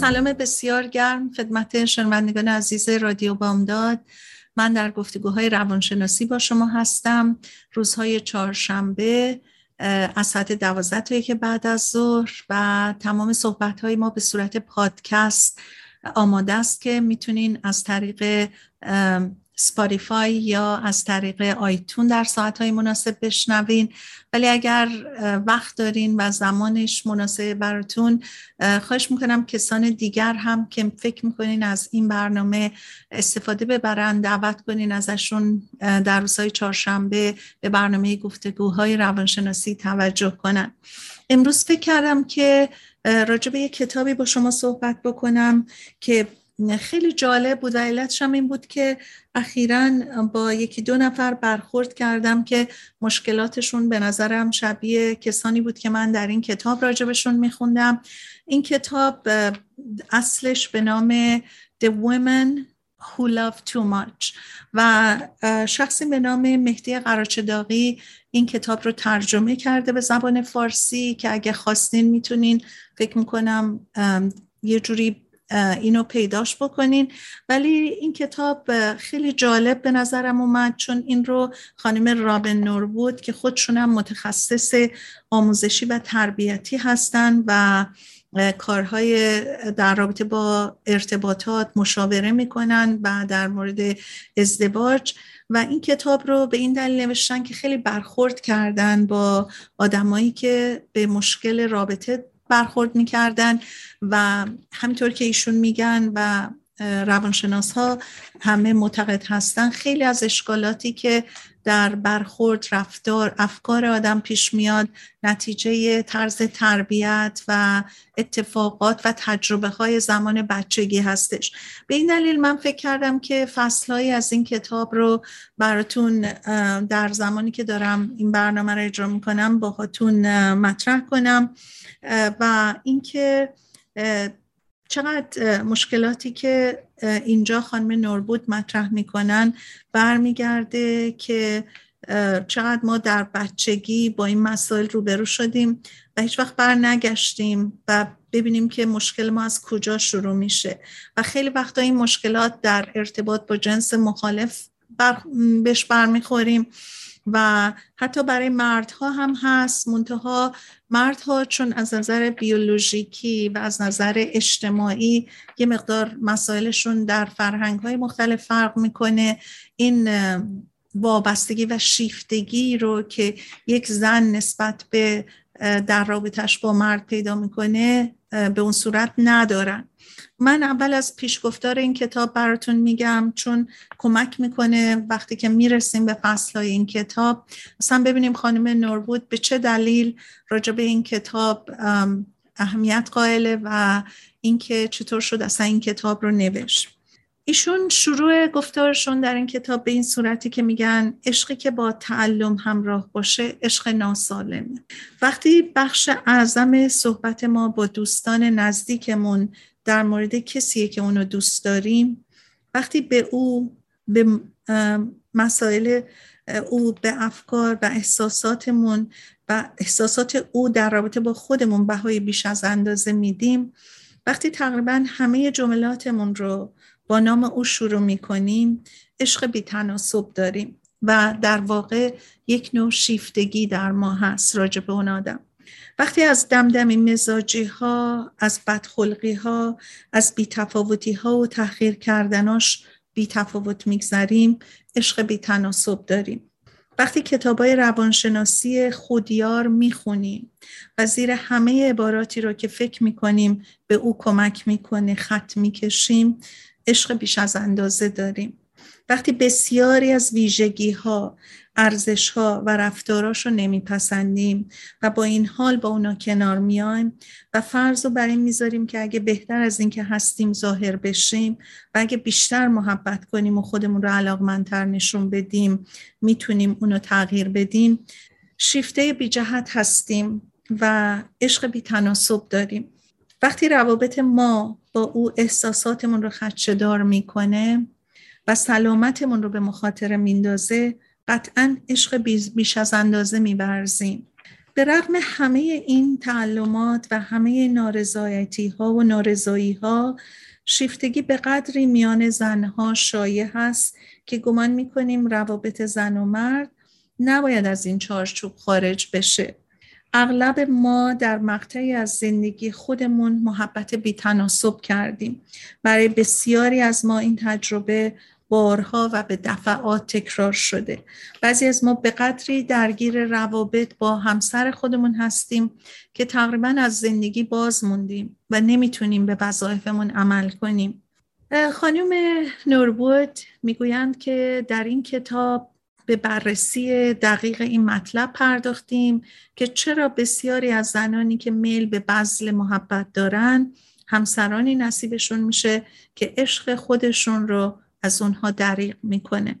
سلام بسیار گرم خدمت شنوندگان عزیز رادیو بامداد. من در گفتگوهای روانشناسی با شما هستم. روزهای چهارشنبه از ساعت دوازده تا که بعد از ظهر و تمام صحبت های ما به صورت پادکست آماده است که می‌تونین از طریق سپاریفای یا از طریق آیتون در ساعتهای مناسب بشنوین. ولی اگر وقت دارین و زمانش مناسب براتون خواهش می‌کنم کسان دیگر هم که فکر می‌کنین از این برنامه استفاده ببرن دعوت کنین ازشون در روزهای چهارشنبه به برنامه گفتگوهای روانشناسی توجه کنن. امروز فکر کردم که راجع به یک کتابی با شما صحبت بکنم که خیلی جالب بود و علتش هم این بود که اخیرا با یکی دو نفر برخورد کردم که مشکلاتشون به نظرم شبیه کسانی بود که من در این کتاب راجبشون میخوندم. این کتاب اصلش به نام The Women Who Love Too Much و شخصی به نام مهدی قراچداقی این کتاب رو ترجمه کرده به زبان فارسی که اگه خواستین می‌تونین فکر می‌کنم یه جوری اینو پیداش بکنین. ولی این کتاب خیلی جالب به نظرم اومد چون این رو خانم رابن نور بود که خودشونم متخصص آموزشی و تربیتی هستن و کارهای در رابطه با ارتباطات مشاوره می‌کنن و در مورد ازدواج. و این کتاب رو به این دلیل نوشتن که خیلی برخورد کردن با آدمایی که به مشکل رابطه برخورد می‌کردن و همینطور که ایشون میگن و روانشناس ها همه معتقد هستن خیلی از اشکالاتی که در برخورد رفتار افکار آدم پیش میاد نتیجه طرز تربیت و اتفاقات و تجربه های زمان بچگی هستش. به این دلیل من فکر کردم که فصلهایی از این کتاب رو براتون در زمانی که دارم این برنامه رو اجرا می‌کنم باهاتون مطرح کنم. و اینکه چقدر مشکلاتی که اینجا خانم نوربود مطرح می‌کنن برمیگرده که چقدر ما در بچگی با این مسائل روبرو شدیم و هیچ وقت بر نگشتیم و ببینیم که مشکل ما از کجا شروع میشه. و خیلی وقتا این مشکلات در ارتباط با جنس مخالف بر بهش برمیخوریم. و حتی برای مردها هم هست. منتها مردها چون از نظر بیولوژیکی و از نظر اجتماعی یه مقدار مسائلشون در فرهنگ های مختلف فرق می‌کنه. این وابستگی و شیفتگی رو که یک زن نسبت به در رابطش با مرد پیدا می‌کنه به اون صورت ندارن. من اول از پیشگفتار این کتاب براتون میگم چون کمک می‌کنه وقتی که می‌رسیم به های این کتاب اصلا ببینیم خانم نوربود به چه دلیل راجع به این کتاب اهمیت قائله و اینکه چطور شد اصلا این کتاب رو نوشت. ایشون شروع گفتارشون در این کتاب به این صورتی که میگن عشقی که با تعلم همراه باشه عشق ناسالمه. وقتی بخش اعظم صحبت ما با دوستان نزدیکمون در مورد کسیه که اونو دوست داریم وقتی به او به مسائل او به افکار و احساساتمون و احساسات او در رابطه با خودمون بهای بیش از اندازه میدیم وقتی تقریبا همه جملاتمون رو با نام او شروع می‌کنیم عشق بیتناسب داریم و در واقع یک نوع شیفتگی در ما هست راجع به اون آدم. وقتی از دمدمی مزاجی ها از بدخلقی ها از بیتفاوتی ها و تحقیر کردناش بیتفاوت میگذریم عشق بیتناسب داریم. وقتی کتاب های روانشناسی خودیار می‌خونیم و زیر همه عباراتی رو که فکر می‌کنیم به او کمک می‌کنه خط می‌کشیم عشق بیش از اندازه داریم. وقتی بسیاری از ویژگی ها ارزش ها و رفتاراش رو نمیپسندیم و با این حال با اونا کنار میایم و فرض رو بر این می‌ذاریم که اگه بهتر از این که هستیم ظاهر بشیم و اگه بیشتر محبت کنیم و خودمون رو علاقمندتر نشون بدیم می‌تونیم اونو تغییر بدیم. شیفته بی جهت هستیم و عشق بی تناسب داریم. وقتی روابط ما با او احساساتمون رو خدشدار می‌کنه و سلامتمون رو به مخاطره میندازه قطعا عشق بیش از اندازه میبرزیم به رغم همه این تعلمات و همه نارضایتی ها و نارضایی ها شیفتگی به قدری میان زنها شایع هست که گمان می‌کنیم روابط زن و مرد نباید از این چارچوب خارج بشه. اغلب ما در مقطعی از زندگی خودمون محبت بیتناسب کردیم. برای بسیاری از ما این تجربه بارها و به دفعات تکرار شده. بعضی از ما به قدری درگیر روابط با همسر خودمون هستیم که تقریبا از زندگی باز موندیم و نمی‌تونیم به وظایفمون عمل کنیم. خانم نوربود می‌گویند که در این کتاب به بررسی دقیق این مطلب پرداختیم که چرا بسیاری از زنانی که میل به بذل محبت دارن همسرانی نصیبشون میشه که عشق خودشون رو از اونها دریق می‌کنه.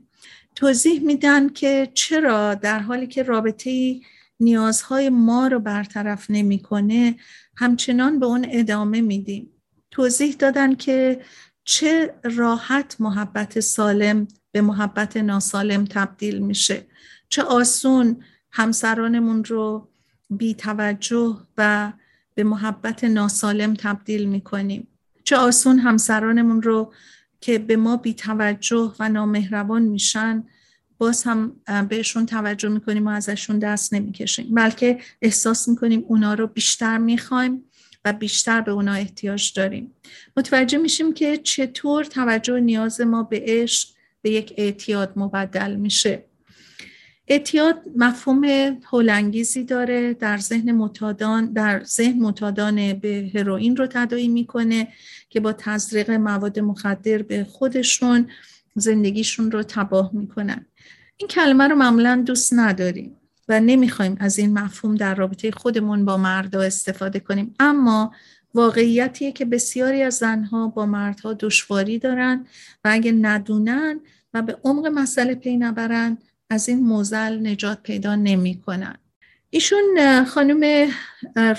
توضیح میدن که چرا در حالی که رابطه نیازهای ما رو برطرف نمی‌کنه همچنان به اون ادامه میدیم. توضیح دادن که چه راحت محبت سالم به محبت ناسالم تبدیل میشه. چه آسون همسرانمون رو بی توجه و به محبت ناسالم تبدیل می‌کنیم. چه آسون همسرانمون رو که به ما بی توجه و نامهربان میشن باز هم بهشون توجه می‌کنیم و ازشون دست نمی‌کشیم. بلکه احساس می‌کنیم اونا رو بیشتر می‌خوایم و بیشتر به اونا احتیاج داریم. متوجه میشیم که چطور توجه نیاز ما به عشق به یک اعتیاد مبدل میشه. اعتیاد مفهوم هولانگیزی داره در ذهن متادان در ذهن متادان به هروئین رو تداعی می‌کنه که با تزریق مواد مخدر به خودشون زندگیشون رو تباه می‌کنن. این کلمه رو معمولا دوست نداریم و نمی‌خوایم از این مفهوم در رابطه خودمون با مردا استفاده کنیم. اما واقعیتیه که بسیاری از زنها با مردها دشواری دارن و اگه ندونن و به عمق مسئله پی نبرن از این موزل نجات پیدا نمی‌کنن. ایشون خانم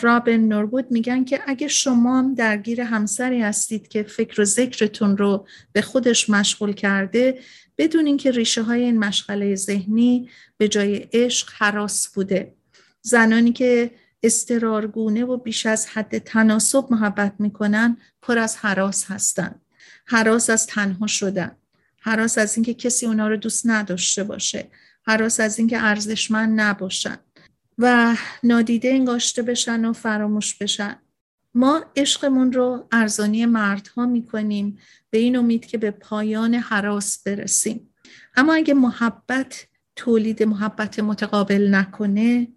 رابن نوربود میگن که اگه شما درگیر همسری هستید که فکر و ذکرتون رو به خودش مشغول کرده بدونین که ریشه های این مشغله ذهنی به جای عشق حراس بوده. زنانی که استرارگونه و بیش از حد تناسب محبت می‌کنن پر از حراس هستن. حراس از تنها شدن. حراس از اینکه کسی اونا رو دوست نداشته باشه. حراس از اینکه ارزشمند نباشن. و نادیده انگاشته بشن و فراموش بشن. ما عشقمون رو ارزانی مردها می‌کنیم به این امید که به پایان حراس برسیم. اما اگه محبت تولید محبت متقابل نکنه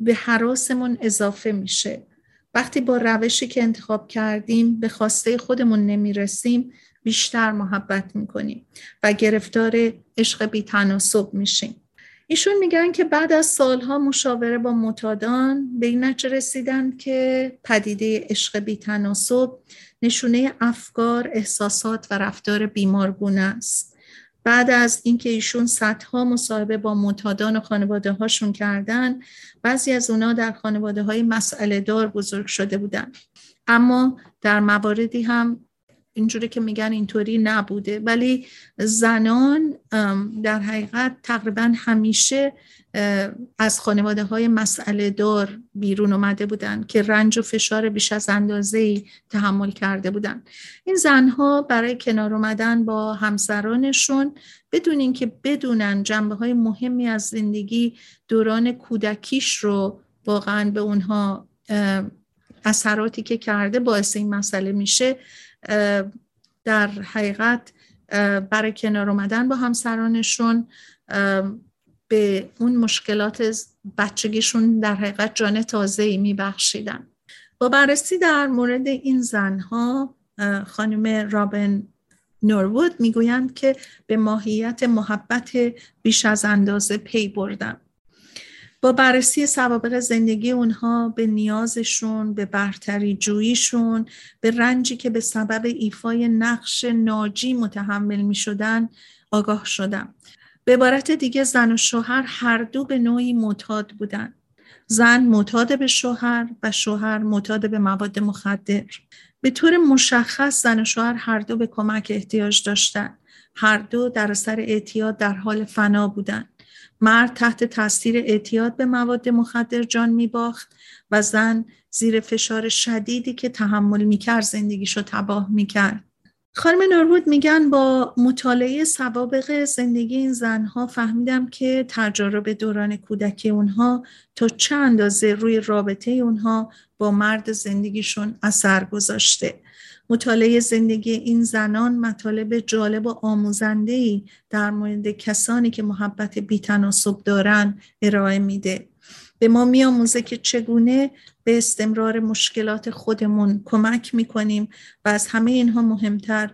به حراسمون اضافه میشه. وقتی با روشی که انتخاب کردیم به خواسته خودمون نمی‌رسیم بیشتر محبت می‌کنیم و گرفتار عشق بی تناسب میشیم ایشون میگن که بعد از سالها مشاوره با متادان به این نتیجه رسیدن که پدیده عشق بی تناسب نشونه افکار، احساسات و رفتار بیمارگونه است. بعد از اینکه ایشون صدها مصاحبه با متادان و خانواده هاشون کردن بعضی از اونا در خانواده های مسئله دار بزرگ شده بودن اما در مواردی هم اینجوری که میگن اینطوری نبوده. ولی زنان در حقیقت تقریبا همیشه از خانواده های مسئله دار بیرون اومده بودن که رنج و فشار بیش از اندازه تحمل کرده بودن. این زنها برای کنار اومدن با همسرانشون بدون اینکه بدونن جنبه های مهمی از زندگی دوران کودکیش رو واقعا به اونها اثراتی که کرده باعث این مسئله میشه در حقیقت برای کنار اومدن با همسرانشون به اون مشکلات بچگیشون در حقیقت جان تازه ای میبخشیدن. با بررسی در مورد این زنها خانم رابن نوروود می‌گویند که به ماهیت محبت بیش از اندازه پی بردن. با بررسی سوابق زندگی اونها به نیازشون به برتری جوییشون به رنجی که به سبب ایفای نقش ناجی متحمل می شدن آگاه شدم. به عبارت دیگه زن و شوهر هر دو به نوعی معتاد بودن. زن معتاد به شوهر و شوهر معتاد به مواد مخدر. به طور مشخص زن و شوهر هر دو به کمک احتیاج داشتند هر دو در اثر اعتیاد در حال فنا بودند مرد تحت تاثیر اعتیاد به مواد مخدر جان میباخت و زن زیر فشار شدیدی که تحمل می‌کرد زندگیشو تباه می‌کرد. خانم نورود میگن با مطالعه سوابق زندگی این زنها فهمیدم که تجارب دوران کودکی اونها تا چه اندازه روی رابطه اونها با مرد زندگیشون اثر گذاشته. مطالعه زندگی این زنان مطالب جالب و آموزنده ای در مورد کسانی که محبت بیتناسب دارن ارائه میده. به ما میآموزه که چگونه به استمرار مشکلات خودمون کمک می‌کنیم و از همه اینها مهمتر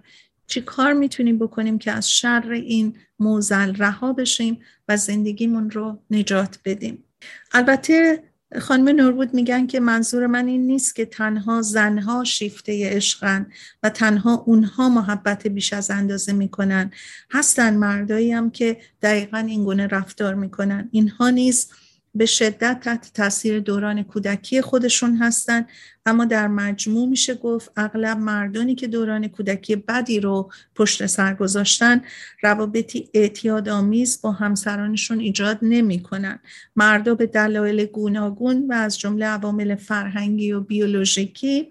چی کار می‌تونیم بکنیم که از شر این موزل رها بشیم و زندگیمون رو نجات بدیم. البته خانم نوربود میگن که منظور من این نیست که تنها زنها شیفته عشقن و تنها اونها محبت بیش از اندازه می‌کنن. هستن مردایی هم که دقیقا این گونه رفتار می‌کنن. اینها نیز به شدت تحت تاثیر دوران کودکی خودشون هستن. اما در مجموع میشه گفت اغلب مردانی که دوران کودکی بدی رو پشت سر گذاشتن روابطی اعتیاد آمیز با همسرانشون ایجاد نمی‌کنن. مردا به دلایل گوناگون و از جمله عوامل فرهنگی و بیولوژیکی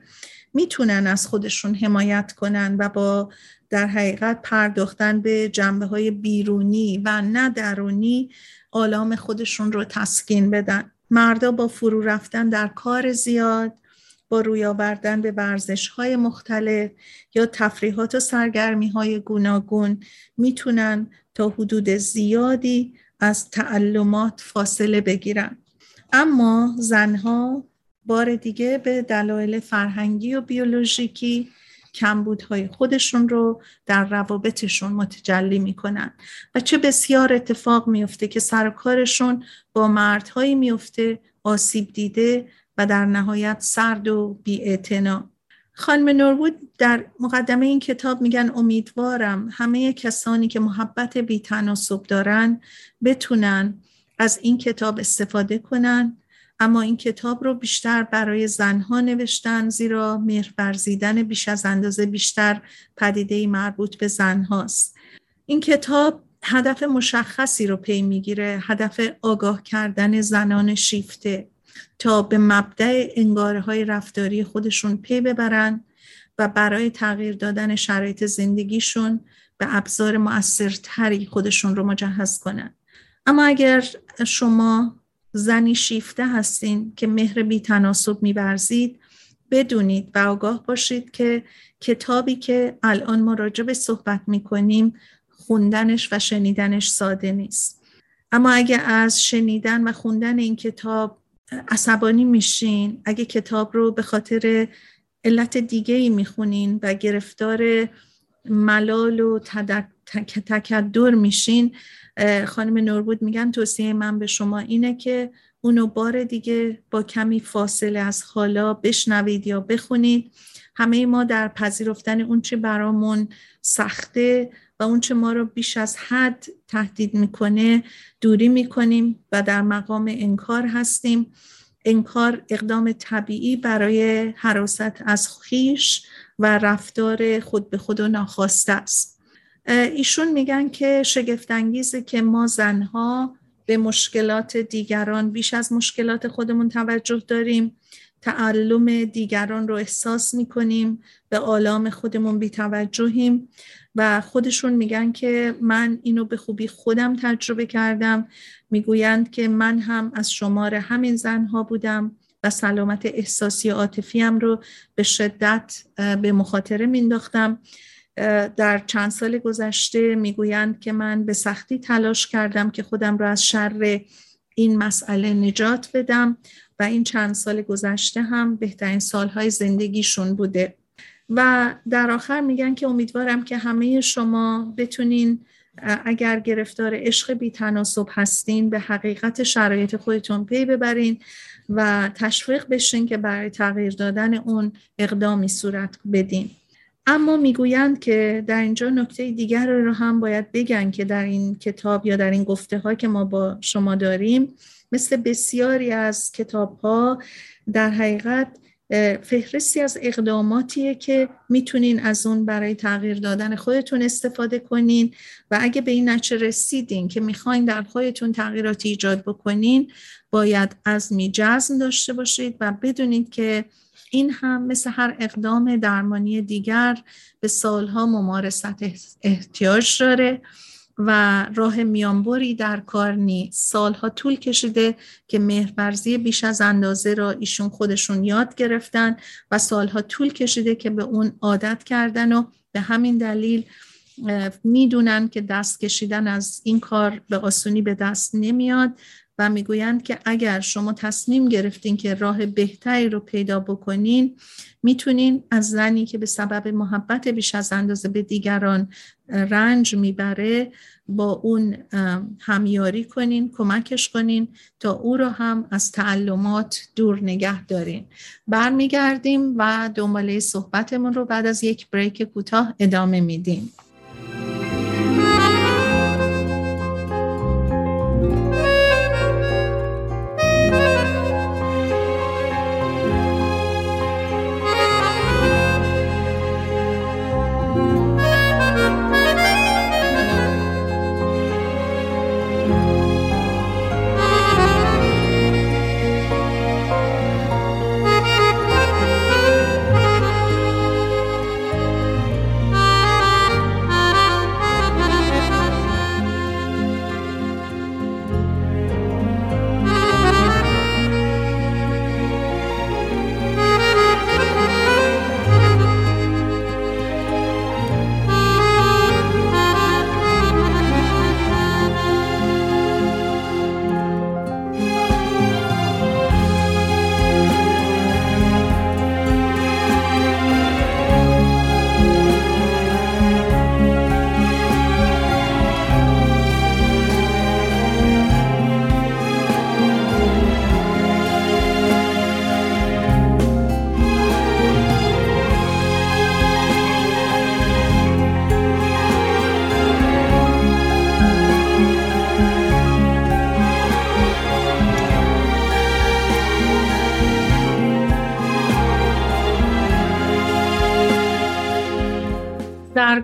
می‌تونن از خودشون حمایت کنن و با در حقیقت پرداختن به جنبه های بیرونی و نه درونی آلام خودشون رو تسکین بدن. مردا با فرو رفتن در کار زیاد با روی آوردن به ورزش های مختلف یا تفریحات و سرگرمی های گوناگون می‌تونن تا حدود زیادی از تعلمات فاصله بگیرن. اما زنها بار دیگه به دلایل فرهنگی و بیولوژیکی کمبودهای خودشون رو در روابطشون متجلی می‌کنن و چه بسیار اتفاق میفته که سرکارشون با مردهایی میفته آسیب دیده و در نهایت سرد و بیاعتنا. خانم نورود در مقدمه این کتاب میگن امیدوارم همه کسانی که محبت بیتناسب دارن بتونن از این کتاب استفاده کنن اما این کتاب رو بیشتر برای زنها نوشتن زیرا مهر بیش از اندازه بیشتر پدیده مربوط به زنهاست. این کتاب هدف مشخصی رو پی می‌گیره هدف آگاه کردن زنان شیفته تا به مبدع انگاره های رفتاری خودشون پی ببرن و برای تغییر دادن شرایط زندگیشون به ابزار مؤثرتری خودشون رو مجهز کنن. اما اگر شما زنی شیفته هستین که مهر بی تناسب میبرزید بدونید و آگاه باشید که کتابی که الان ما راجع به صحبت می‌کنیم خوندنش و شنیدنش ساده نیست. اما اگه از شنیدن و خوندن این کتاب عصبانی میشین اگه کتاب رو به خاطر علت دیگه ای می‌خونین و گرفتار ملال و تکدر میشین خانم نوربود میگن توصیه من به شما اینه که اونو بار دیگه با کمی فاصله از حالا بشنوید یا بخونید. همه ما در پذیرفتن اون چه برامون سخته و اون چه ما رو بیش از حد تهدید می‌کنه دوری می‌کنیم و در مقام انکار هستیم. انکار اقدام طبیعی برای حراست از خیش و رفتار خود به خود و ناخواسته است. ایشون میگن که شگفتانگیزه که ما زنها به مشکلات دیگران بیش از مشکلات خودمون توجه داریم تعلم دیگران رو احساس می‌کنیم به آلام خودمون بیتوجهیم و خودشون میگن که من اینو به خوبی خودم تجربه کردم. می‌گویند که من هم از شمار همین زنها بودم و سلامت احساسی عاطفیم رو به شدت به مخاطره مینداختم در چند سال گذشته می‌گویند که من به سختی تلاش کردم که خودم را از شر این مسئله نجات بدم و این چند سال گذشته هم بهترین سالهای زندگیشون بوده. و در آخر میگن که امیدوارم که همه شما بتونین اگر گرفتار عشق بی تناسب هستین به حقیقت شرایط خودتون پی ببرین و تشویق بشین که برای تغییر دادن اون اقدامی صورت بدین. اما می‌گویند که در اینجا نکته دیگر رو هم باید بگن که در این کتاب یا در این گفته ها که ما با شما داریم مثل بسیاری از کتاب ها در حقیقت فهرستی از اقداماتیه که می‌تونین از اون برای تغییر دادن خودتون استفاده کنین و اگه به این نچه رسیدین که می‌خواین در خودتون تغییراتی ایجاد بکنین باید می جزم داشته باشید و بدونید که این هم مثل هر اقدام درمانی دیگر به سالها ممارست احتیاج داره و راه میانبری در کار نیست. سالها طول کشیده که مهرورزی بیش از اندازه را ایشون خودشون یاد گرفتن و سالها طول کشیده که به اون عادت کردن و به همین دلیل می‌دونن که دست کشیدن از این کار به آسونی به دست نمیاد. و می‌گویند که اگر شما تصمیم گرفتین که راه بهتری رو پیدا بکنین می‌تونین از زنی که به سبب محبت بیش از اندازه به دیگران رنج می‌بره با اون همیاری کنین کمکش کنین تا او رو هم از تعلمات دور نگه دارین. برمیگردیم و دنباله صحبتمون رو بعد از یک بریک کوتاه ادامه میدیم.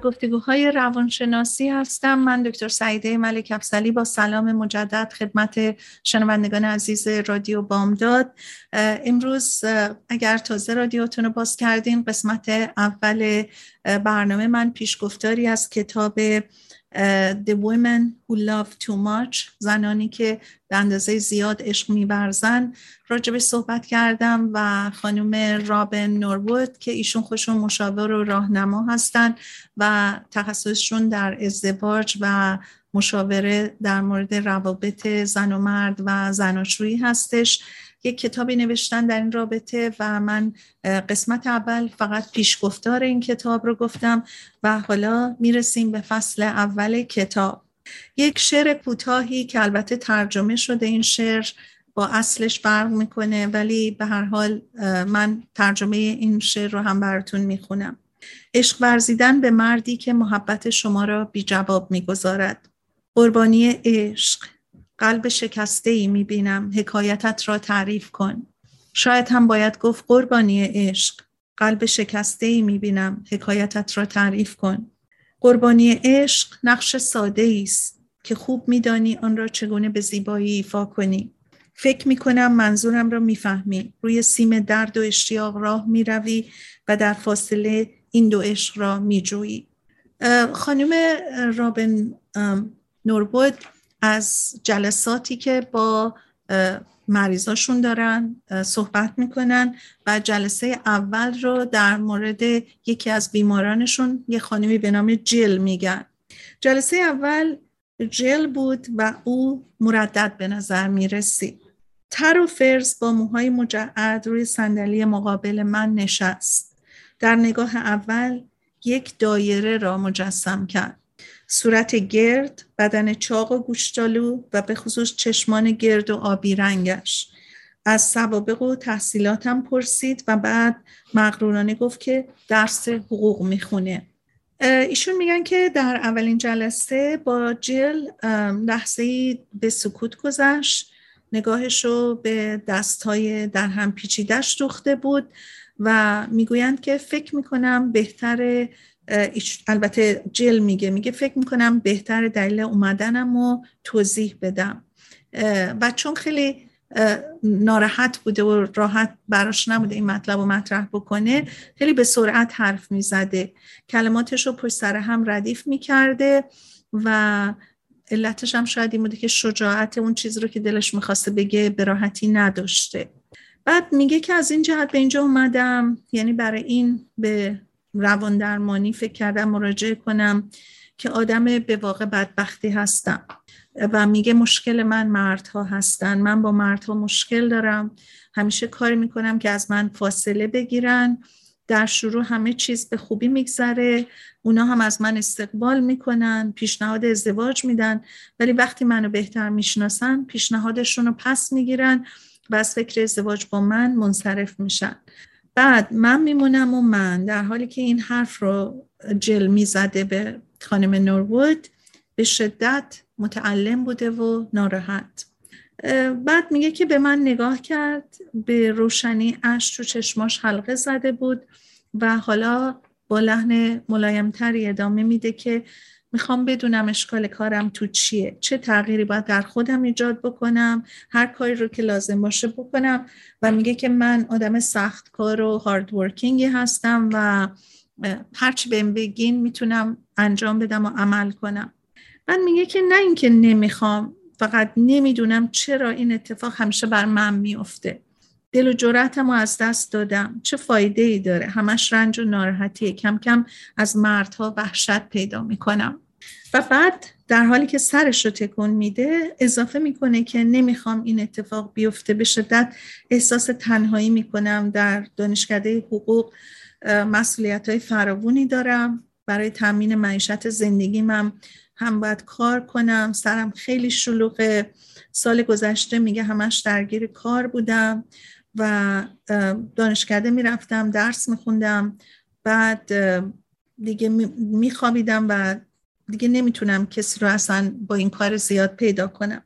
گفتگوهای روانشناسی هستم. من دکتر سعیده ملک افسلی با سلام مجدد خدمت شنوندگان عزیز رادیو بامداد. امروز اگر تازه رادیوتون رو باز کردین قسمت اول برنامه من پیشگفتاری از کتاب The Women Who Love Too Much زنانی که به اندازه زیاد عشق میورزن. راجبش صحبت کردم و خانم رابن نوربود که ایشون خوشون مشاور و راهنما هستن و تخصصشون در ازدواج و مشاوره در مورد روابط زن و مرد و زناشویی هستش. یک کتابی نوشتن در این رابطه و من قسمت اول فقط پیشگفتار این کتاب رو گفتم و حالا می‌رسیم به فصل اول کتاب. یک شعر کوتاهی که البته ترجمه شده این شعر با اصلش فرق می‌کنه ولی به هر حال من ترجمه این شعر رو هم براتون می‌خونم. عشق ورزیدن به مردی که محبت شما را بی جواب می‌گذارد. قربانی عشق. قلب شکسته ای می بینم حکایتت را تعریف کن. شاید هم باید گفت قربانی عشق. قلب شکسته ای می بینم حکایتت را تعریف کن. قربانی عشق نقش ساده است که خوب میدانی آن را چگونه به زیبایی ایفا کنی. فکر می کنم منظورم را می‌فهمی. روی سیم درد و اشتیاق راه می روی و در فاصله این دو عشق را می جویی خانم رابن نوربود از جلساتی که با مریضاشون دارن صحبت می‌کنن و جلسه اول رو در مورد یکی از بیمارانشون یه خانمی به نام جل میگن. جلسه اول جل بود و او مردد به نظر می‌رسید تر و فرز با موهای مجعد روی صندلی مقابل من نشست. در نگاه اول یک دایره را مجسم کرد. صورت گرد بدن چاق و گوشتالو و به خصوص چشمان گرد و آبی رنگش. از سوابق و تحصیلاتم پرسید و بعد مغرورانه گفت که درس حقوق می‌خونه. ایشون میگن که در اولین جلسه با جل لحظه به سکوت گذشت. نگاهش رو به دستهای در هم پیچیدش دوخته بود و می‌گویند که فکر می‌کنم بهتر البته جل میگه میگه فکر می‌کنم بهتر دلیل اومدنم رو توضیح بدم. و چون خیلی ناراحت بوده و راحت براش نبوده این مطلب رو مطرح بکنه خیلی به سرعت حرف می‌زده. کلماتش رو پشت سر هم ردیف می‌کرده و علتش هم شاید این بوده که شجاعت اون چیزی رو که دلش می‌خواسته بگه به راحتی نداشته. بعد میگه که از این جهت به اینجا اومدم یعنی برای این به روان درمانی فکر کردم مراجعه کنم که آدم به واقع بدبختی هستم. و میگه مشکل من مردها هستن. من با مردها مشکل دارم. همیشه کاری می‌کنم که از من فاصله بگیرن. در شروع همه چیز به خوبی میگذره. اونا هم از من استقبال می‌کنن پیشنهاد ازدواج میدن. ولی وقتی منو بهتر می‌شناسن پیشنهادشون رو پس می‌گیرن و از فکر ازدواج با من منصرف میشن. بعد من میمونم و من در حالی که این حرف رو جل می‌زده به خانم نورwood به شدت متعلم بوده و ناراحت. بعد میگه که به من نگاه کرد به روشنی اش تو چشماش حلقه زده بود و حالا با لحن ملایمتری ادامه میده که می‌خوام بدونم اشکال کارم تو چیه. چه تغییری باید در خودم ایجاد بکنم هر کاری رو که لازم باشه بکنم. و میگه که من آدم سخت کار و هارد ورکینگی هستم و هرچی بهم بگین می‌تونم انجام بدم و عمل کنم. من میگه که نه اینکه نمی‌خوام فقط نمی‌دونم چرا این اتفاق همیشه بر من میفته دل و جرأتم از دست دادم. چه فایده ای داره؟ همش رنج و ناراحتیه. کم کم از مردها وحشت پیدا می‌کنم. و بعد در حالی که سرش رو تکون میده اضافه می‌کنه که نمی‌خوام این اتفاق بیفته به شدت احساس تنهایی می‌کنم. در دانشکده حقوق مسئولیت های فراوونی دارم. برای تامین معیشت زندگیم هم باید کار کنم. سرم خیلی شلوغه. سال گذشته میگه همش درگیر کار بودم. و دانشکده می‌رفتم درس میخوندم. بعد دیگه میخوابیدم و دیگه نمی‌تونم کسی رو اصلا با این کار زیاد پیدا کنم.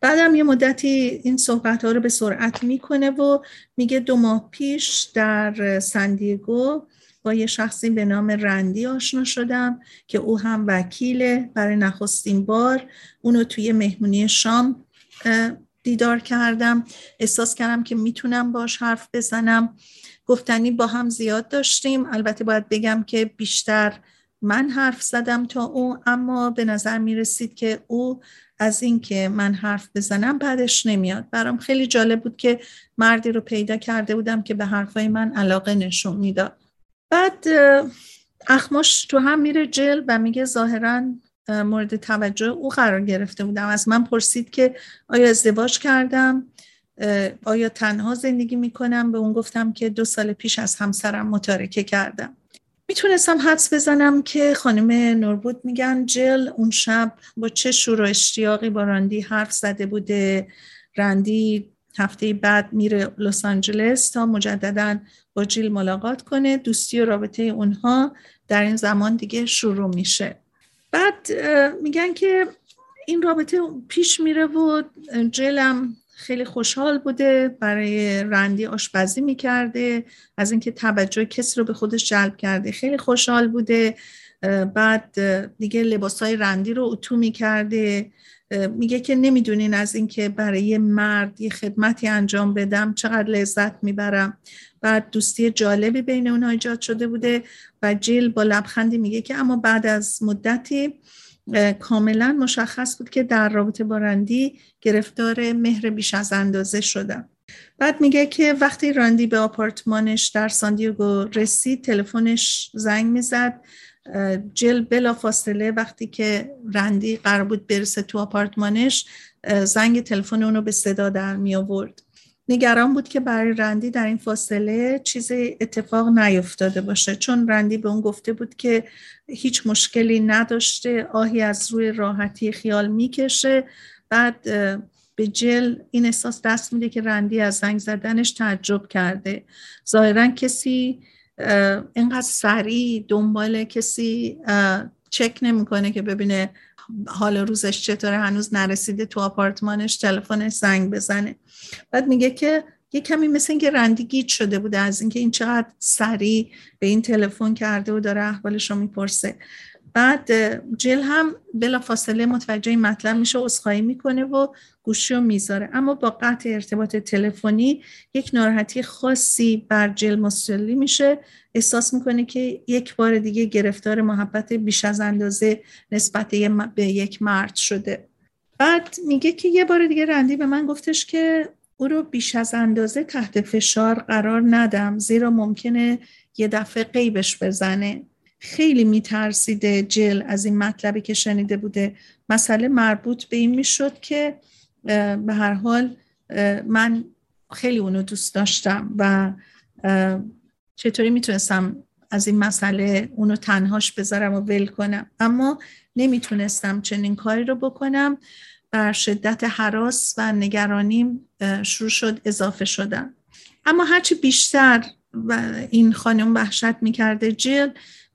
بعدم یه مدتی این صحبت ها رو به سرعت می‌کنه و میگه دو ماه پیش در سندیگو با یه شخصی به نام رندی آشنا شدم که او هم وکیله برای نخستین بار. اونو توی مهمونی شام دیدار کردم احساس کردم که می‌تونم باش حرف بزنم. گفتنی با هم زیاد داشتیم. البته باید بگم که بیشتر من حرف زدم تا او اما به نظر می رسید که او از اینکه من حرف بزنم بعدش نمیاد. برام خیلی جالب بود که مردی رو پیدا کرده بودم که به حرفای من علاقه نشون می‌داد. بعد اخماش تو هم میره جل و میگه ظاهرا مورد توجه او قرار گرفته بودم. از من پرسید که آیا ازدواج کردم؟ آیا تنها زندگی می‌کنم؟ به اون گفتم که دو سال پیش از همسرم متارکه کردم. می‌تونستم حدس بزنم که خانم نوربود میگن جل اون شب با چه شور و اشتیاقی با راندی حرف زده بوده. راندی هفته بعد میره لس آنجلس تا مجددا با جیل ملاقات کنه. دوستی و رابطه اونها در این زمان دیگه شروع میشه. بعد میگن که این رابطه پیش میره و جلم خیلی خوشحال بوده برای رندی آشپزی می‌کرده از اینکه توجه کسی رو به خودش جلب کرده خیلی خوشحال بوده. بعد دیگه لباس های رندی رو اتو می‌کرده. میگه که نمی‌دونین از اینکه برای مرد یه خدمتی انجام بدم چقدر لذت می‌برم. بعد دوستی جالبی بین اونها ایجاد شده بوده و جیل با لبخندی میگه که اما بعد از مدتی کاملا مشخص بود که در رابطه با رندی گرفتار مهر بیش از اندازه شدم بعد میگه که وقتی راندی به آپارتمانش در ساندیوگو رسید تلفنش زنگ می‌زد. جل بلا فاصله وقتی که رندی قرار بود برسه تو آپارتمانش زنگ تلفن اونو به صدا در می آورد نگران بود که برای رندی در این فاصله چیزی اتفاق نیفتاده باشه. چون رندی به اون گفته بود که هیچ مشکلی نداشته آهی از روی راحتی خیال می‌کشه. بعد به جل این احساس دست میده که رندی از زنگ زدنش تعجب کرده. ظاهرا کسی اینقدر سریع دنبال کسی چک نمی‌کنه که ببینه حال روزش چطوره هنوز نرسیده تو آپارتمانش تلفنش زنگ بزنه. بعد میگه که یه کمی مثل اینکه رندی گیت شده بوده از اینکه این چقدر سریع به این تلفن کرده و داره احوالش رو می‌پرسه. بعد جل هم بلا فاصله متوجه این مطلب میشه اسخایی می‌کنه و گوشی رو می‌ذاره. اما با قطع ارتباط تلفنی یک ناراحتی خاصی بر جل مسلی میشه. احساس می‌کنه که یک بار دیگه گرفتار محبت بیش از اندازه نسبت به یک مرد شده. بعد میگه که یه بار دیگه رندی به من گفتش که او رو بیش از اندازه تحت فشار قرار ندم زیرا ممکنه یه دفعه قیبش بزنه. خیلی میترسیده جل از این مطلبی که شنیده بوده. مسئله مربوط به این می‌شد که به هر حال من خیلی اونو دوست داشتم و چطوری می‌تونستم از این مسئله اونو تنهاش بذارم و ول کنم. اما نمی‌تونستم چنین کاری رو بکنم. بر شدت حراس و نگرانیم شروع شد اضافه شدن. اما هرچی بیشتر و این خانم وحشت می‌کرده جل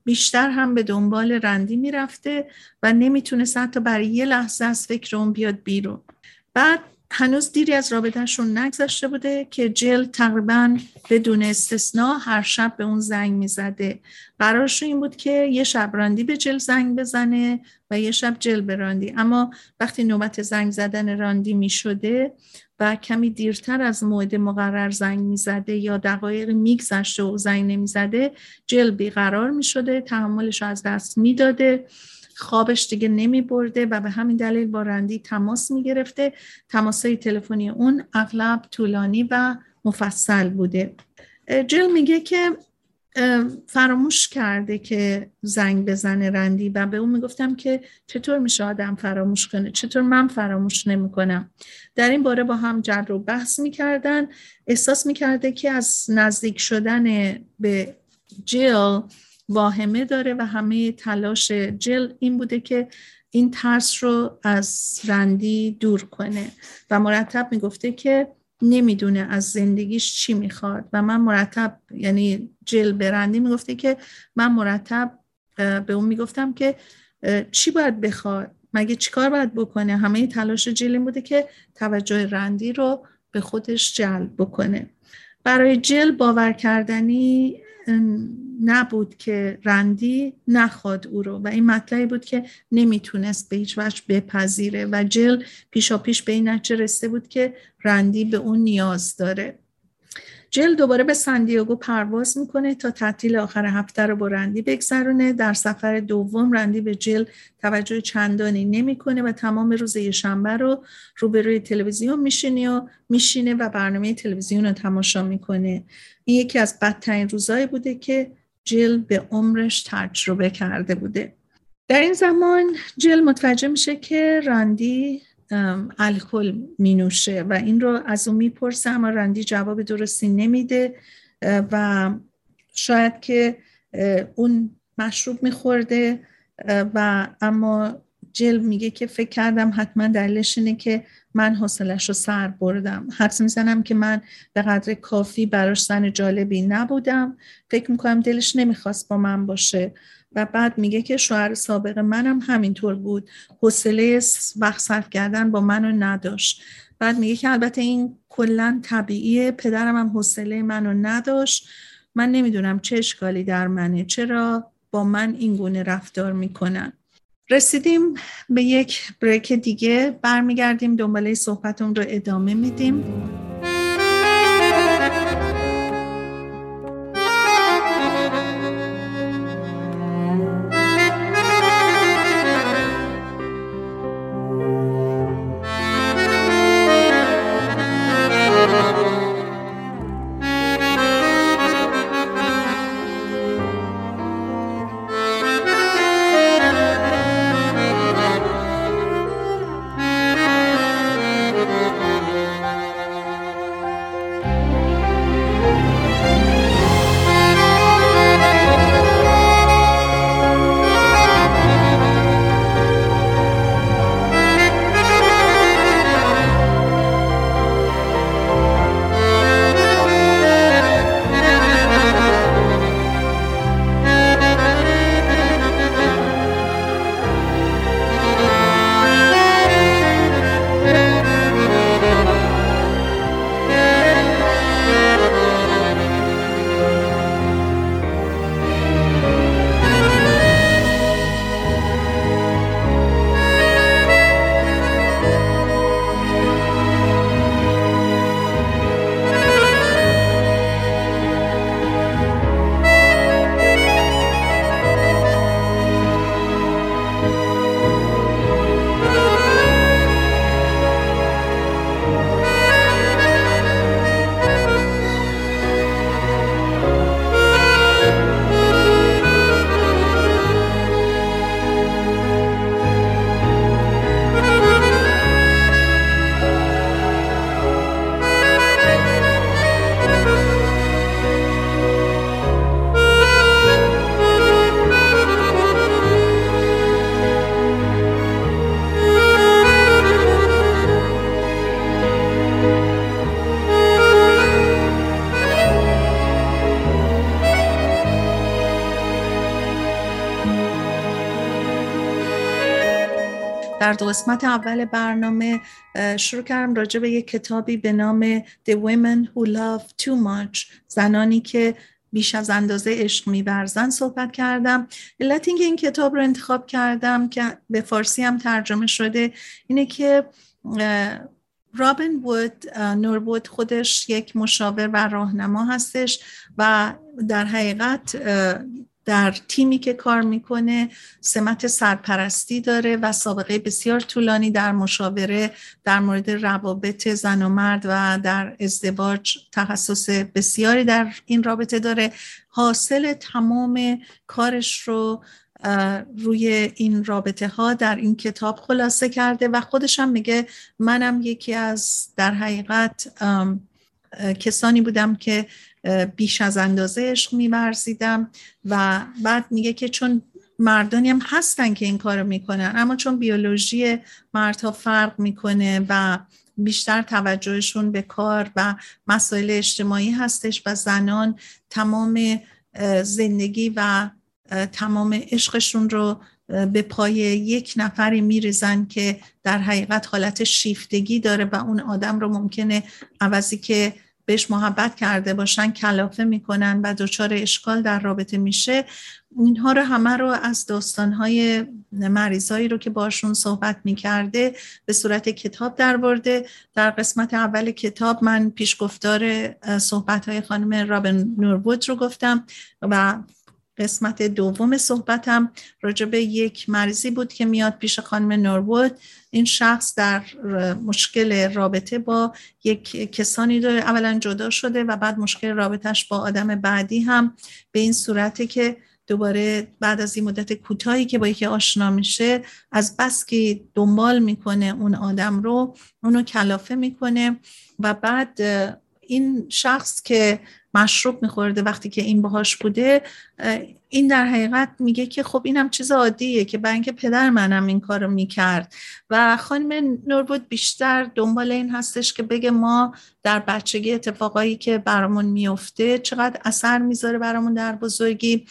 بیشتر هم به دنبال رندی می‌رفته و نمی‌تونست حتی برای یه لحظه از فکر اون بیاد بیرون. بعد هنوز دیری از رابطهشون نگذشته بوده که جل تقریبا بدون استثنا هر شب به اون زنگ می‌زده. قرارش این بود که یه شب راندی به جل زنگ بزنه و یه شب جل به راندی اما وقتی نوبت زنگ زدن راندی می‌شده و کمی دیرتر از موعد مقرر زنگ می‌زده یا دقایق میگذشته و زنگ نمی‌زده جل بیقرار می‌شده تحملش از دست می‌داده خوابش دیگه نمی برده و به همین دلیل با رندی تماس می گرفته تماسای تلفنی اون اغلب طولانی و مفصل بوده. جل میگه که فراموش کرده که زنگ بزنه رندی و به اون می‌گفتم که چطور میشه آدم فراموش کنه؟ چطور من فراموش نمی‌کنم؟ در این باره با هم جر و بحث می‌کردن. احساس می‌کرده که از نزدیک شدن به جل واهمه داره و همه تلاش جل این بوده که این ترس رو از رندی دور کنه. و مرتب می‌گفته که نمی‌دونه از زندگیش چی می‌خواد. و من مرتب یعنی جل برندی می‌گفته که من مرتب به اون می‌گفتم که چی باید بخواد؟ مگه چیکار باید بکنه؟ همه تلاش جل این بوده که توجه رندی رو به خودش جلب بکنه. برای جل باور کردنی نبود که رندی نخواد او رو. و این مطلبی بود که نمی‌تونست به هیچ وجه بپذیره. و جل پیشا پیش به این نتیجه رسیده بود که رندی به اون نیاز داره. جل دوباره به سندیاگو پرواز می‌کنه تا تعطیل آخر هفته رو با رندی بگذرونه. در سفر دوم رندی به جل توجه چندانی نمی‌کنه و تمام روز شنبه رو روبروی تلویزیون میشینه و میشینه و برنامه تلویزیون رو تماشا می‌کنه. این یکی از بدترین روزایی بوده که جل به عمرش تجربه کرده بوده. در این زمان جل متوجه میشه که راندی الکل می نوشه و این رو از اون می‌پرسه اما رندی جواب درستی نمیده و شاید که اون مشروب میخورده و اما جل میگه که فکر کردم حتما دلیلش اینه که من حوصلش رو سر بردم. حدس می‌زنم که من به قدر کافی براش زن جالبی نبودم. فکر می‌کنم دلش نمی‌خواست با من باشه. و بعد میگه که شوهر سابق منم همینطور بود. حوصله وقت صرف کردن با منو نداشت. بعد میگه که البته این کلا طبیعیه پدرم هم حوصله منو نداشت. من نمی‌دونم چه اشکالی در منه چرا با من این گونه رفتار می‌کنن. رسیدیم به یک بریک دیگه برمیگردیم دنباله صحبتون رو ادامه میدیم. در قسمت اول برنامه شروع کردم راجع به یک کتابی به نام The Women Who Love Too Much. زنانی که بیش از اندازه عشق میورزن صحبت کردم. علت اینکه این کتاب رو انتخاب کردم که به فارسی هم ترجمه شده اینه که رابن وود نوربود خودش یک مشاور و راهنما هستش و در حقیقت در تیمی که کار می‌کنه سمت سرپرستی داره و سابقه بسیار طولانی در مشاوره در مورد روابط زن و مرد و در ازدواج تخصص بسیاری در این رابطه داره. حاصل تمام کارش رو روی این رابطه ها در این کتاب خلاصه کرده و خودشم میگه منم یکی از در حقیقت کسانی بودم که بیش از اندازه عشق میورزیدم و بعد میگه که چون مردانی هم هستن که این کارو می‌کنن اما چون بیولوژی مردها فرق می‌کنه و بیشتر توجهشون به کار و مسائل اجتماعی هستش و زنان تمام زندگی و تمام عشقشون رو به پای یک نفری میریزن که در حقیقت حالت شیفتگی داره و اون آدم رو ممکنه عوضی که بهش محبت کرده باشن کلافه می‌کنن و دچار اشکال در رابطه میشه. اینها رو همه رو از داستانهای مریضایی رو که باشون صحبت می‌کرده به صورت کتاب در برده در قسمت اول کتاب من پیشگفتار صحبت های خانم رابن نوربود رو گفتم و قسمت دوم صحبتم راجع به یک مریضی بود که میاد پیش خانم نوربود این شخص در مشکل رابطه با یک کسانی داره اولا جدا شده و بعد مشکل رابطهش با آدم بعدی هم. به این صورته که دوباره بعد از این مدت کوتاهی که با یکی آشنا میشه از بس که دنبال می‌کنه اون آدم رو اونو کلافه می‌کنه و بعد این شخص که مشروب میخورده وقتی که این باهاش بوده این در حقیقت میگه که خب اینم چیز عادیه که برای اینکه پدر منم این کارو می‌کرد. و خانم نوربود بیشتر دنبال این هستش که بگه ما در بچگی اتفاقایی که برامون میفته چقدر اثر می‌ذاره برامون در بزرگی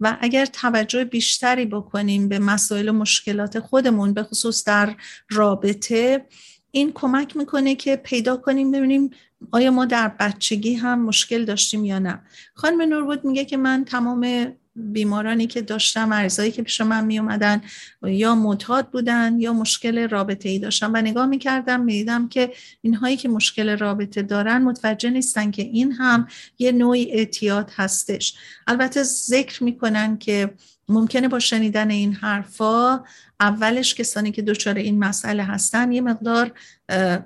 و اگر توجه بیشتری بکنیم به مسائل و مشکلات خودمون به خصوص در رابطه این کمک می‌کنه که پیدا کنیم ببینیم آیا ما در بچگی هم مشکل داشتیم یا نه؟ خانم نوربود میگه که من تمام بیمارانی که داشتم مریضایی که پیش من می اومدن یا معتاد بودن یا مشکل رابطه ای داشتم و نگاه می‌کردم می‌دیدم که اینهایی که مشکل رابطه دارن متوجه نیستن که این هم یه نوعی اعتیاد هستش. البته ذکر می‌کنن که ممکنه با شنیدن این حرفا اولش کسانی که دچار این مسئله هستن یه مقدار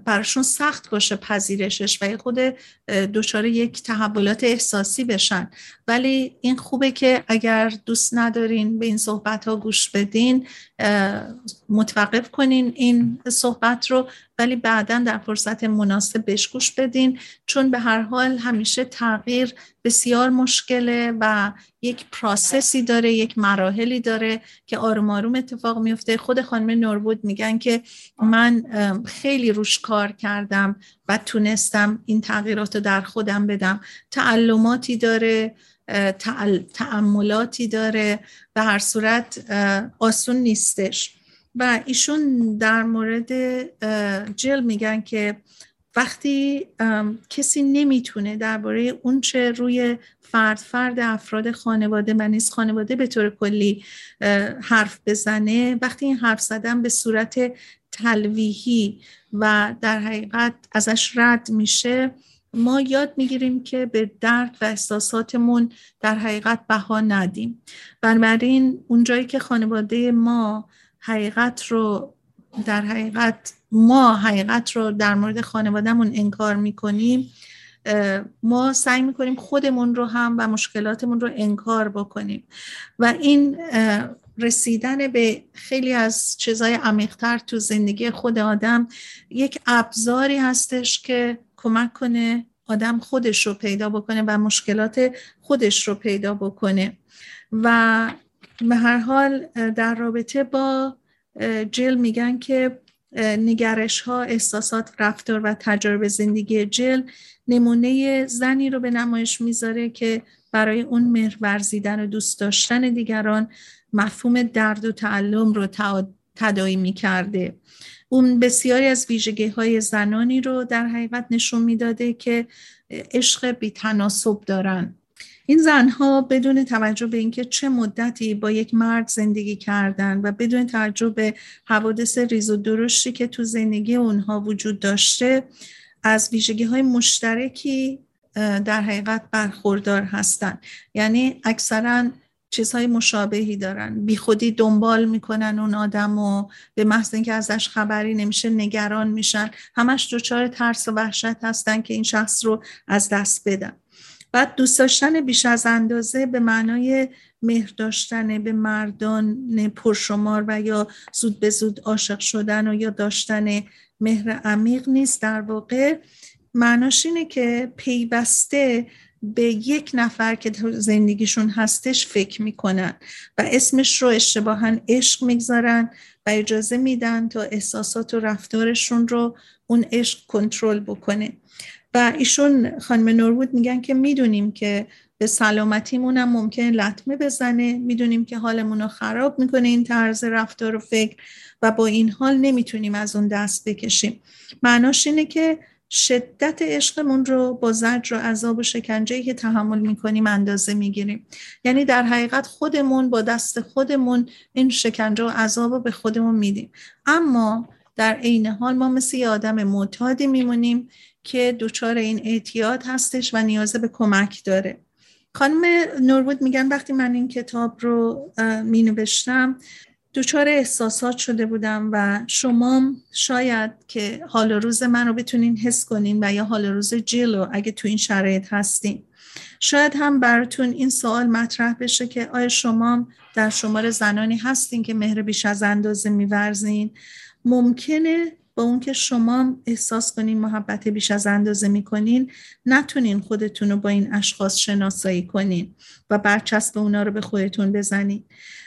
براشون سخت باشه پذیرشش و خود دچار یک تحولات احساسی بشن. ولی این خوبه که اگر دوست ندارین به این صحبت ها گوش بدین متوقف کنین این صحبت رو ولی بعدا در فرصت مناسب بهش گوش بدین. چون به هر حال همیشه تغییر بسیار مشکله و یک پراسسی داره یک مراحلی داره که آروم آروم اتفاق میفته. خود خانم نوربود میگن که من خیلی روش کار کردم و تونستم این تغییرات رو در خودم بدم. تعلماتی داره تعملاتی داره. به هر صورت آسون نیستش. و ایشون در مورد جل میگن که وقتی کسی نمی‌تونه درباره اونچه روی فرد فرد افراد خانواده و نیز خانواده به طور کلی حرف بزنه وقتی این حرف زدن به صورت تلویحی و در حقیقت ازش رد میشه ما یاد می‌گیریم که به درد و احساساتمون در حقیقت بها ندیم. بنابراین اونجایی که خانواده ما حقیقت رو در حقیقت ما حقیقت رو در مورد خانوادهمون انکار می‌کنیم ما سعی می‌کنیم خودمون رو هم و مشکلاتمون رو انکار بکنیم و این رسیدن به خیلی از چیزای عمیقتر تو زندگی خود آدم یک ابزاری هستش که کمک کنه آدم خودش رو پیدا بکنه و مشکلات خودش رو پیدا بکنه. و به هر حال در رابطه با جل میگن که نگرش ها احساسات رفتار و تجربه زندگی جل نمونه زنی رو به نمایش می‌ذاره که برای اون مهر ورزیدن و دوست داشتن دیگران مفهوم درد و تعلم رو تدایی می‌کرده. اون بسیاری از ویژگی های زنانی رو در حقیقت نشون می‌داده که عشق بی تناسب دارن. این زنها بدون توجه به اینکه چه مدتی با یک مرد زندگی کردن و بدون توجه به حوادث ریز و درشتی که تو زندگی اونها وجود داشته از ویژگی های مشترکی در حقیقت برخوردار هستند یعنی اکثرا چیزهای مشابهی دارن. بی خودی دنبال می‌کنن اون آدم و به محض اینکه ازش خبری نمیشه نگران میشن. همش دچار ترس و وحشت هستن که این شخص رو از دست بدن. بعد دوست داشتن بیش از اندازه به معنای مهر داشتن به مردان پرشمار و یا زود به زود عاشق شدن و یا داشتن مهر عمیق نیست. در واقع معناش اینه که پیوسته به یک نفر که زندگیشون هستش فکر می‌کنن و اسمش رو اشتباها عشق می‌گذارن و اجازه میدن تا احساسات و رفتارشون رو اون عشق کنترل بکنه. و ایشون خانم نورود میگن که می‌دونیم که به سلامتیمون هم ممکن لطمه بزنه. می‌دونیم که حالمون رو خراب می‌کنه این طرز رفتار و فکر و با این حال نمی‌تونیم از اون دست بکشیم. معناش اینه که شدت عشقمون رو با زجر و عذاب و شکنجه که تحمل می‌کنیم اندازه می‌گیریم. یعنی در حقیقت خودمون با دست خودمون این شکنجه و عذاب رو به خودمون میدیم. اما در عین حال ما مثل یه آدم معتادی میمونیم که دچار این اعتیاد هستش و نیازه به کمک داره. خانم نورود میگن وقتی من این کتاب رو می نوشتم دچار احساسات شده بودم و شما شاید که حال روز من رو بتونین حس کنین و یا حال روز جیلو اگه تو این شرایط هستین. شاید هم براتون این سوال مطرح بشه که آیا شما در شمار زنانی هستین که مهر بیش از اندازه میورزین؟ ممکنه با اون که شما احساس کنین محبت بیش از اندازه می‌کنین نتونین خودتون رو با این اشخاص شناسایی کنین و برچسب اونا رو به خودتون بزنین.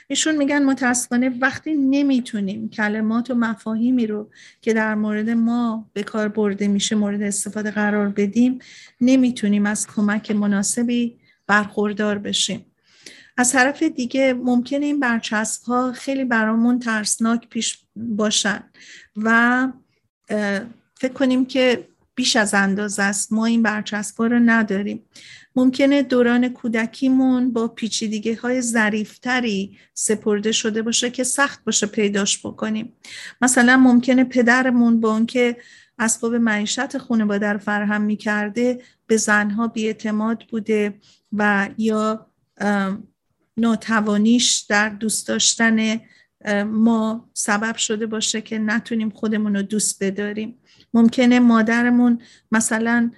ایشون میگن متاسفانه وقتی نمی‌تونیم کلمات و مفاهیمی رو که در مورد ما به کار برده میشه مورد استفاده قرار بدیم نمی‌تونیم از کمک مناسبی برخوردار بشیم. از طرف دیگه ممکنه این برچسب ها خیلی برامون ترسناک پیش باشن. و فکر کنیم که بیش از اندازه است. ما این برچسب رو نداریم. ممکنه دوران کودکیمون با پیچیدگی های ظریفتری سپرده شده باشه که سخت باشه پیداش بکنیم. مثلا ممکنه پدرمون با اونکه اسباب معیشت خانواده رو فرهم می‌کرده به زنها بیاعتماد بوده و یا ناتوانیش در دوست داشتن ما سبب شده باشه که نتونیم خودمون رو دوست بداریم. ممکنه مادرمون مثلا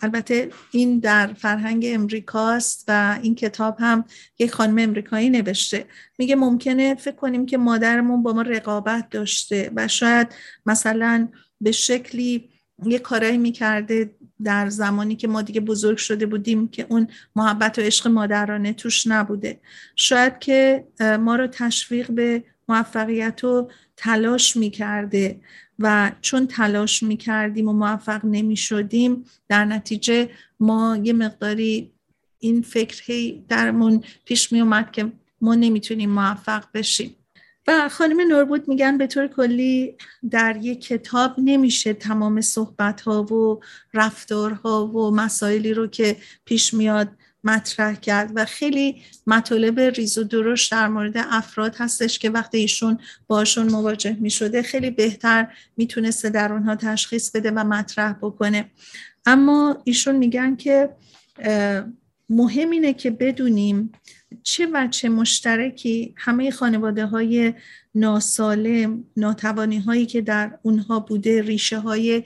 البته این در فرهنگ امریکاست و این کتاب هم یک خانم امریکایی نوشته. میگه ممکنه فکر کنیم که مادرمون با ما رقابت داشته و شاید مثلا به شکلی یه کارایی می‌کرده در زمانی که ما دیگه بزرگ شده بودیم که اون محبت و عشق مادرانه توش نبوده. شاید که ما رو تشویق به موفقیت و تلاش می‌کرده و چون تلاش می‌کردیم و موفق نمی‌شدیم در نتیجه ما یه مقداری این فکر هی درمون پیش می اومد که ما نمی‌تونیم موفق بشیم. و خانم نوربود میگن به طور کلی در یک کتاب نمیشه تمام صحبت ها و رفتارها و مسائلی رو که پیش میاد مطرح کرد و خیلی مطالب ریز و درشت در مورد افراد هستش که وقتی ایشون باشون مواجه می شده خیلی بهتر می‌تونسته در اونها تشخیص بده و مطرح بکنه. اما ایشون میگن که مهم اینه که بدونیم چه وچه مشترکی همه خانواده های ناسالم ناتوانی هایی که در اونها بوده ریشه های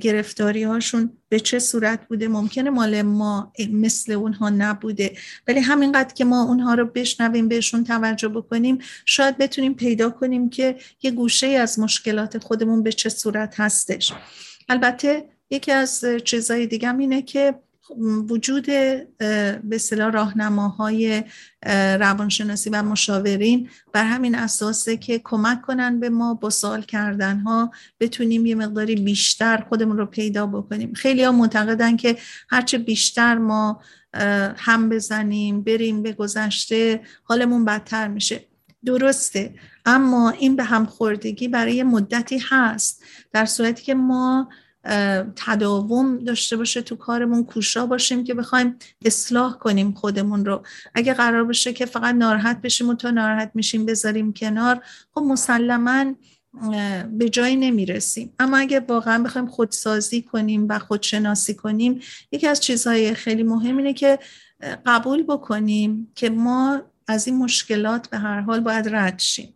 گرفتاری هاشون به چه صورت بوده؟ ممکنه مال ما مثل اونها نبوده. ولی همینقدر که ما اونها رو بشنویم بهشون توجه بکنیم شاید بتونیم پیدا کنیم که یه گوشه از مشکلات خودمون به چه صورت هستش. البته یکی از چیزهای دیگه اینه که وجود به اصطلاح راهنماهای روانشناسی و مشاورین بر همین اساسه که کمک کنن به ما با سوال کردن ها بتونیم یه مقداری بیشتر خودمون رو پیدا بکنیم. خیلی ها معتقدن که هرچه بیشتر ما هم بزنیم بریم به گذشته حالمون بدتر میشه. درسته. اما این به همخوردگی برای مدتی هست در صورتی که ما تداوم داشته باشه تو کارمون کوشا باشیم که بخوایم اصلاح کنیم خودمون رو. اگه قرار باشه که فقط ناراحت بشیم و تا ناراحت میشیم بذاریم کنار خب مسلما به جایی نمی‌رسیم. اما اگه واقعا بخوایم خودسازی کنیم و خودشناسی کنیم یکی از چیزهای خیلی مهم اینه که قبول بکنیم که ما از این مشکلات به هر حال باید رد شیم.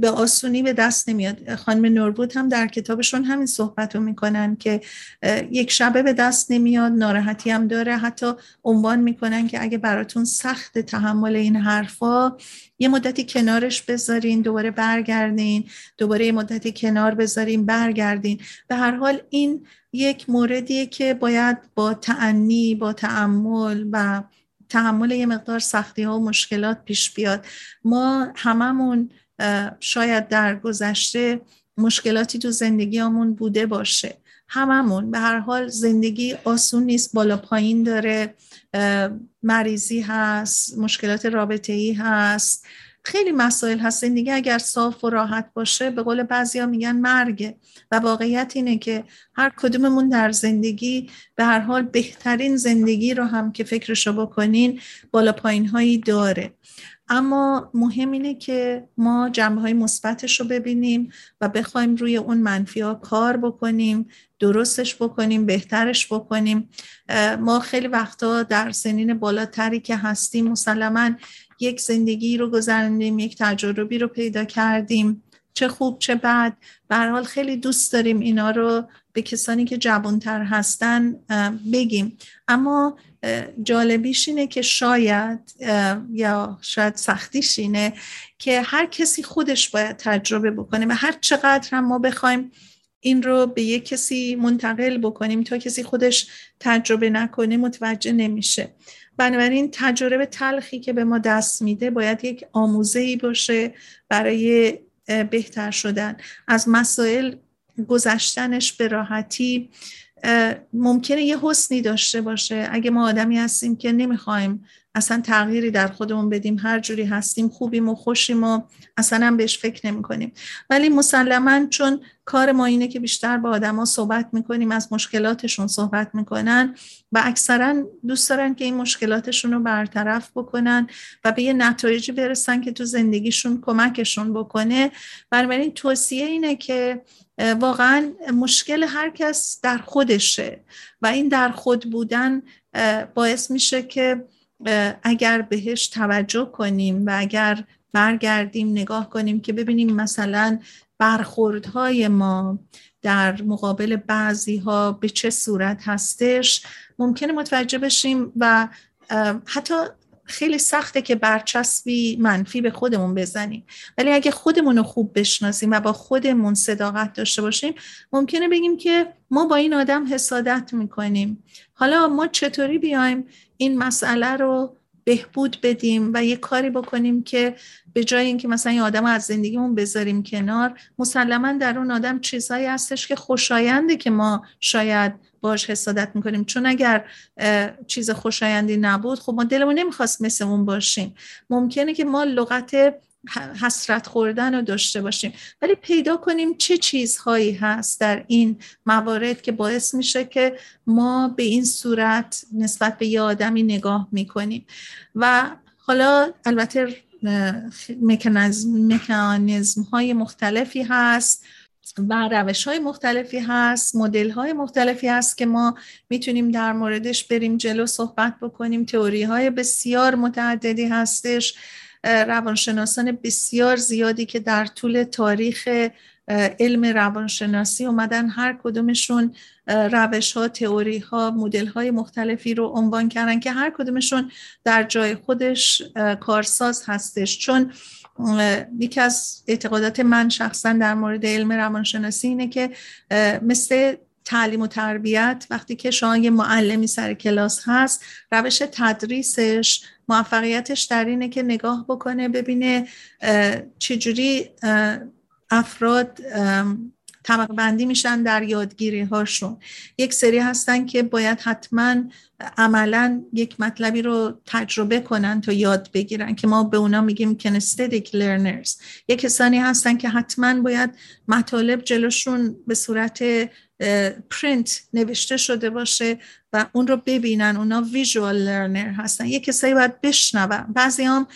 به آسونی به دست نمیاد. خانم نوربود هم در کتابشون همین صحبت رو می‌کنن که یک شبه به دست نمیاد ناراحتی هم داره. حتی عنوان می‌کنن که اگه براتون سخت تحمل این حرفا یه مدتی کنارش بذارین دوباره برگردین. دوباره یه مدتی کنار بذارین برگردین. به هر حال این یک موردیه که باید با تعنی با تعمل و تحمل یه مقدار سختی ها و مشکلات پیش بیاد. ما هممون شاید در گذشته مشکلاتی تو زندگیمون بوده باشه. هممون به هر حال زندگی آسون نیست بالا پایین داره. مریضی هست مشکلات رابطه ای هست. خیلی مسائل هست. زندگی اگر صاف و راحت باشه به قول بعضی ها میگن مرگه. و واقعیت اینه که هر کدوممون در زندگی به هر حال بهترین زندگی رو هم که فکرشو بکنین بالا پایین هایی داره. اما مهم اینه که ما جنبه های مثبتش رو ببینیم و بخوایم روی اون منفی ها کار بکنیم درستش بکنیم بهترش بکنیم. ما خیلی وقتا در سنین بالاتری که هستیم مسلما یک زندگی رو گذراندیم یک تجربی رو پیدا کردیم. چه خوب چه بد. به حال خیلی دوست داریم اینا رو به کسانی که جوانتر هستن بگیم. اما جالبیش اینه که شاید یا شاید سختیش اینه که هر کسی خودش باید تجربه بکنه و هر چقدر هم ما بخوایم این رو به یک کسی منتقل بکنیم تا کسی خودش تجربه نکنه متوجه نمیشه. بنابراین تجربه تلخی که به ما دست میده باید یک آموزه ای باشه برای بهتر شدن. از مسائل گذشتنش به راحتی ممکنه یه حسنی داشته باشه. اگه ما آدمی هستیم که نمی‌خوایم اصلا تغییری در خودمون بدیم هر جوری هستیم خوبیم و خوشیم و اصلا هم بهش فکر نمی کنیم ولی مسلما چون کار ما اینه که بیشتر با آدما صحبت می‌کنیم از مشکلاتشون صحبت می‌کنن و اکثرا دوست دارن که این مشکلاتشون رو برطرف بکنن و به یه نتایجی برسن که تو زندگیشون کمکشون بکنه. بنابراین توصیه اینه که واقعا مشکل هر کس در خودشه و این در خود بودن باعث میشه که اگر بهش توجه کنیم و اگر برگردیم نگاه کنیم که ببینیم مثلا برخوردهای ما در مقابل بعضی ها به چه صورت هستش ممکنه متوجه بشیم و حتی خیلی سخته که برچسبی منفی به خودمون بزنیم. ولی اگه خودمون رو خوب بشناسیم و با خودمون صداقت داشته باشیم ممکنه بگیم که ما با این آدم حسادت می‌کنیم. حالا ما چطوری بیایم این مسئله رو بهبود بدیم و یه کاری بکنیم که به جای اینکه مثلا این آدم از زندگیمون بذاریم کنار مسلما در اون آدم چیزهایی هستش که خوشاینده که ما شاید باش حسادت می‌کنیم. چون اگر چیز خوشایندی نبود خب ما دلمون نمی‌خواست مثل اون باشیم. ممکنه که ما لغت حسرت خوردن رو داشته باشیم. ولی پیدا کنیم چه چیزهایی هست در این موارد که باعث میشه که ما به این صورت نسبت به یه آدمی نگاه می‌کنیم. و حالا البته مکانیزم های مختلفی هست و روش های مختلفی هست مدل های مختلفی هست که ما می‌تونیم در موردش بریم جلو صحبت بکنیم. تئوری های بسیار متعددی هستش. روانشناسان بسیار زیادی که در طول تاریخ علم روانشناسی اومدن هر کدومشون روش ها تئوری ها مدل های مختلفی رو عنوان کردن که هر کدومشون در جای خودش کارساز هستش. چون یکی از اعتقادات من شخصا در مورد علم روانشناسی اینه که مثل تعلیم و تربیت وقتی که شما یه معلمی سر کلاس هست روش تدریسش موفقیتش در اینه که نگاه بکنه ببینه چجوری افراد طبق بندی میشن در یادگیری هاشون یک سری هستن که باید حتما عملا یک مطلبی رو تجربه کنن تا یاد بگیرن که ما به اونا میگیم kinesthetic learners. یک کسانی هستن که حتما باید مطالب جلوشون به صورت پرینت نوشته شده باشه و اون رو ببینن اونا visual learner هستن. یک کسایی باید بشنون. بعضی هم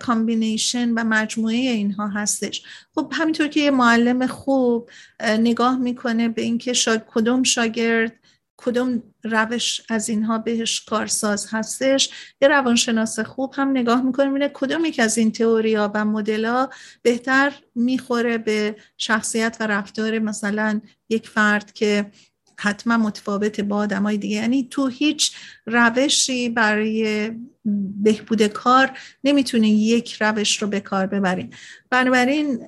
combination و مجموعه اینها هستش. خب همینطور که یه معلم خوب نگاه می‌کنه به اینکه شا... کدوم شاگرد کدوم روش از اینها بهش کارساز هستش. یه روانشناس خوب هم نگاه می‌کنه می‌بینه کدوم یک از این تئوریا و مدل بهتر می‌خوره به شخصیت و رفتار مثلا یک فرد که حتما متفاوت با آدم های دیگه. یعنی تو هیچ روشی برای بهبود کار نمی‌تونه یک روش رو به کار ببریم بنابراین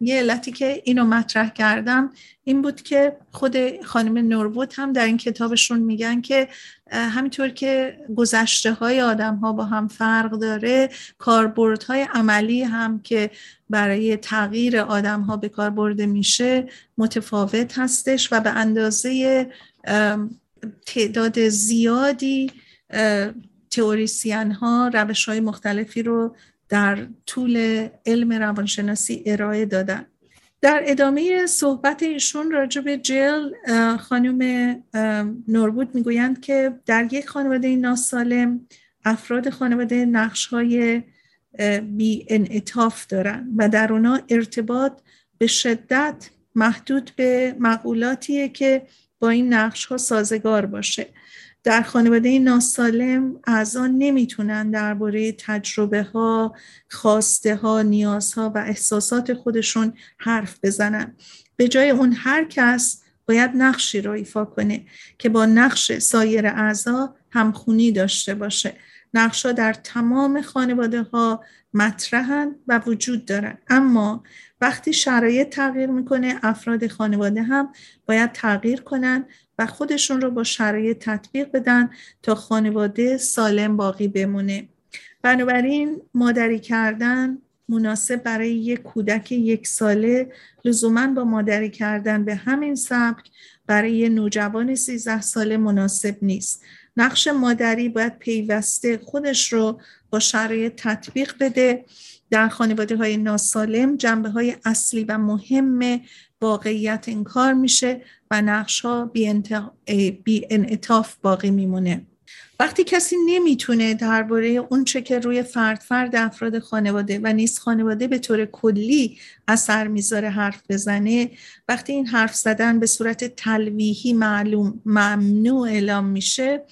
یه علتی که اینو مطرح کردم این بود که خود خانم نوربوت هم در این کتابشون میگن که همینطور که گذشته های آدم ها با هم فرق داره کاربردهای عملی هم که برای تغییر آدم ها به کار برده میشه متفاوت هستش و به اندازه تعداد زیادی تئوریسین ها روش های مختلفی رو در طول علم روانشناسی ارائه دادن. در ادامه صحبت ایشون راجع به جل خانم نوربود می‌گویند که در یک خانواده ناسالم افراد خانواده نقش های بی انعطاف دارن و در اونا ارتباط به شدت محدود به مقولاتیه که با این نقش ها سازگار باشه. در خانواده ناسالم اعضا نمی‌تونن درباره تجربه ها خواسته ها نیازها و احساسات خودشون حرف بزنن. به جای اون هر کس باید نقشی رو ایفا کنه که با نقش سایر اعضا همخونی داشته باشه. نقشا در تمام خانواده ها مطرحن و وجود دارن. اما وقتی شرایط تغییر می‌کنه افراد خانواده هم باید تغییر کنن و خودشون رو با شرایط تطبیق بدن تا خانواده سالم باقی بمونه. بنابراین مادری کردن مناسب برای یک کودک یک ساله لزوما با مادری کردن به همین سبک برای نوجوان 13 ساله مناسب نیست. نقش مادری باید پیوسته خودش رو با شرایط تطبیق بده. در خانواده های ناسالم جنبه های اصلی و مهم واقعیت انکار میشه. و نقش ها بی انعطاف باقی میمونه. وقتی کسی نمی‌تونه درباره اون چه که روی فرد فرد افراد خانواده و نیست خانواده به طور کلی اثر می‌ذاره حرف بزنه وقتی این حرف زدن به صورت تلویحی معلوم ممنوع اعلام میشه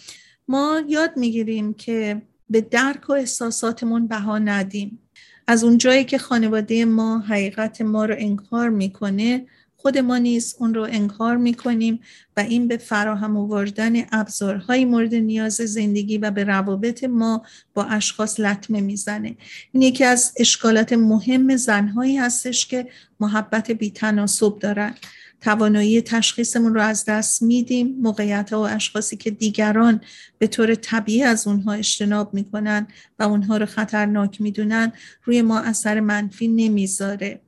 ما یاد می‌گیریم که به درک و احساساتمون بها ندیم. از اون جایی که خانواده ما حقیقت ما رو انکار می‌کنه خود ما نیز اون رو انکار می‌کنیم و این به فراهم آوردن ابزارهای مورد نیاز زندگی و به روابط ما با اشخاص لطمه می‌زنه. این یکی از اشکالات مهم زنهایی هستش که محبت بیتناسب دارن. توانایی تشخیصمون رو از دست میدیم. موقعیت ها و اشخاصی که دیگران به طور طبیعی از اونها اجتناب می‌کنن و اونها رو خطرناک می‌دونن روی ما اثر منفی نمی‌ذاره.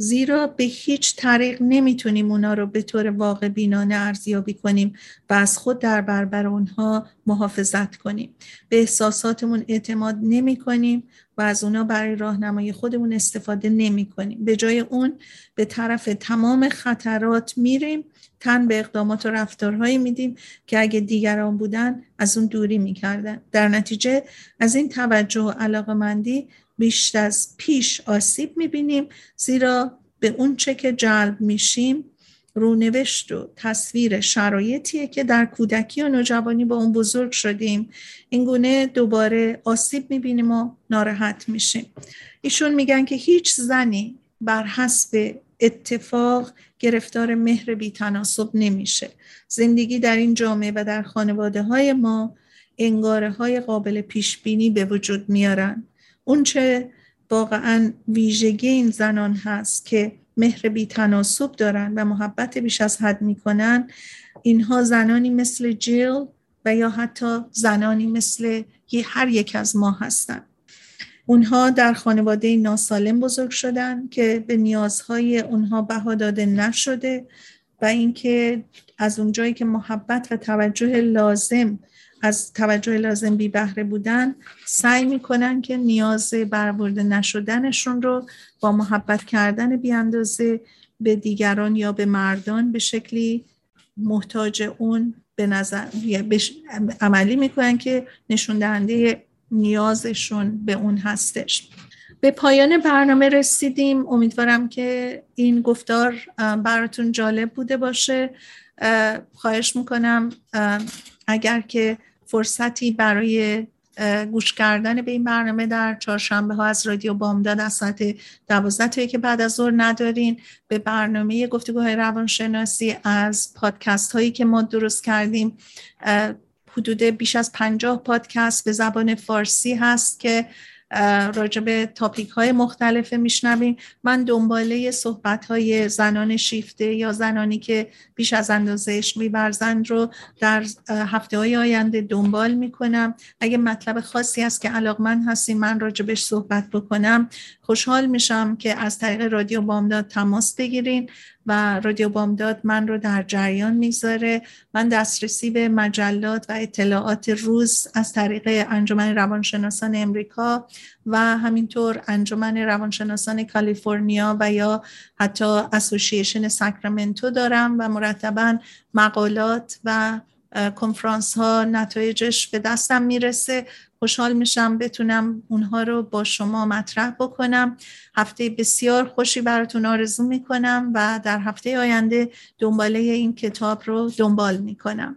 زیرا به هیچ طریق نمی‌تونیم اونا رو به طور واقع بینانه ارزیابی کنیم و از خود در برابر اونها محافظت کنیم. به احساساتمون اعتماد نمی کنیم و از اونا برای راهنمای خودمون استفاده نمی کنیم به جای اون به طرف تمام خطرات میریم تن به اقدامات و رفتارهایی میدیم که اگه دیگران بودن از اون دوری می‌کردن. در نتیجه از این توجه و علاقه مندی بیشتر از پیش آسیب می‌بینیم زیرا به اون چه که جلب میشیم رونوشت و تصویر شرایطیه که در کودکی و نوجوانی با اون بزرگ شدیم. این گونه دوباره آسیب می‌بینیم و ناراحت میشیم. ایشون میگن که هیچ زنی بر حسب اتفاق گرفتار مهر بیتناسب نمیشه. زندگی در این جامعه و در خانواده های ما انگاره های قابل پیش بینی به وجود میارن. اونچه واقعا ویژگی این زنان هست که مهر بی تناسب دارن و محبت بیش از حد می‌کنن اینها زنانی مثل جیل و یا حتی زنانی مثل هر یک از ما هستند اونها در خانواده ناسالم بزرگ شدن که به نیازهای اونها بها داده نشده و اینکه از اونجایی که محبت و توجه لازم از توجه لازم بی بهره بودن سعی می‌کنن که نیاز برآورده نشدنشون رو با محبت کردن بی اندازه به دیگران یا به مردان به شکلی محتاج اون به نظر عملی می‌کنن که نشون دهنده نیازشون به اون هستش. به پایان برنامه رسیدیم. امیدوارم که این گفتار براتون جالب بوده باشه. خواهش می‌کنم اگر که فرصتی برای گوش کردن به این برنامه در چهارشنبه ها از رادیو بامداد از ساعت دوازده که بعد از ظهر ندارین به برنامه گفتگوهای روانشناسی از پادکست هایی که ما درست کردیم حدود بیش از پنجاه پادکست به زبان فارسی هست که راجع به تاپیک های مختلفه میشنویم. من دنباله صحبت های زنان شیفته یا زنانی که بیش از اندازه میبرزند رو در هفته های آینده دنبال می‌کنم. اگه مطلب خاصی هست که علاقمند هستیم من راجبش صحبت بکنم. خوشحال میشم که از طریق رادیو بامداد تماس بگیرین. و رادیو بامداد من رو در جریان می‌ذاره من دسترسی به مجلات و اطلاعات روز از طریق انجمن روانشناسان امریکا و همینطور انجمن روانشناسان کالیفرنیا و یا حتی اسوسییشن ساکرامنتو دارم و مرتبا مقالات و کنفرانس ها نتایجش به دستم می‌رسه. خوشحال میشم بتونم اونها رو با شما مطرح بکنم. هفته بسیار خوشی براتون آرزو می‌کنم و در هفته آینده دنباله این کتاب رو دنبال می‌کنم.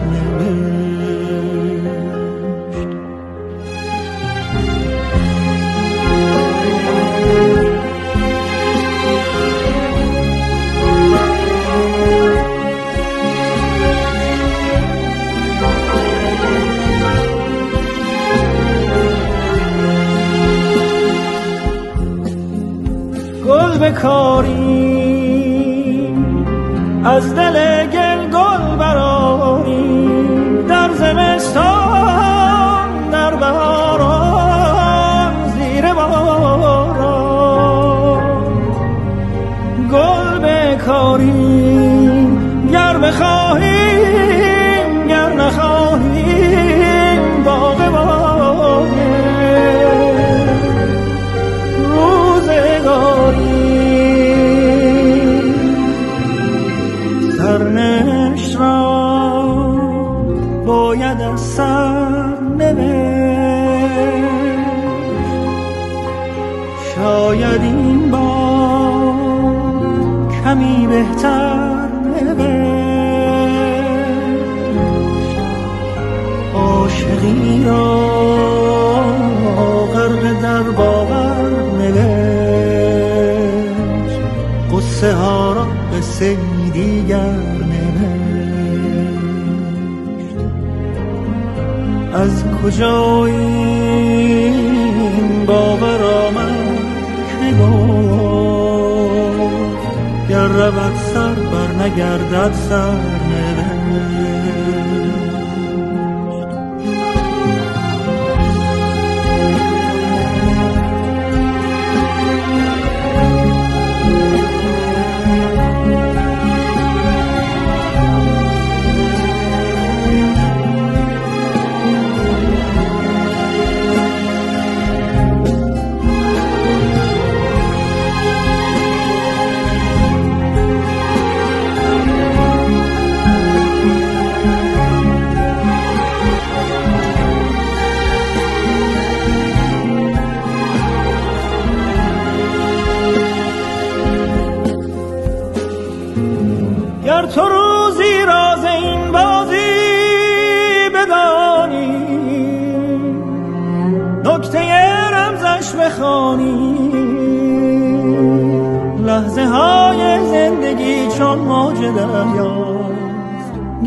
بکاری از دل این بار کمی بهتر نوشت. عاشقی را غرق در باور نوشت. قصه ها را قصه دیگر از کجا این باور رود سر بر نگردد سر.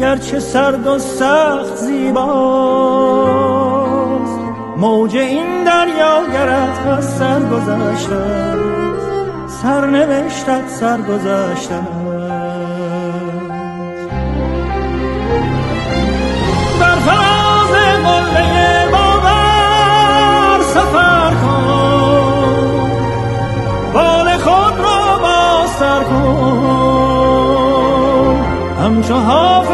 گرچه سرد و سخت زیباست. موج این دریا گرت از سر گذشته سرنوشتت سر گذشته در فراز قله باور سفر کن. بال خود را باستر کن. همچو حافظ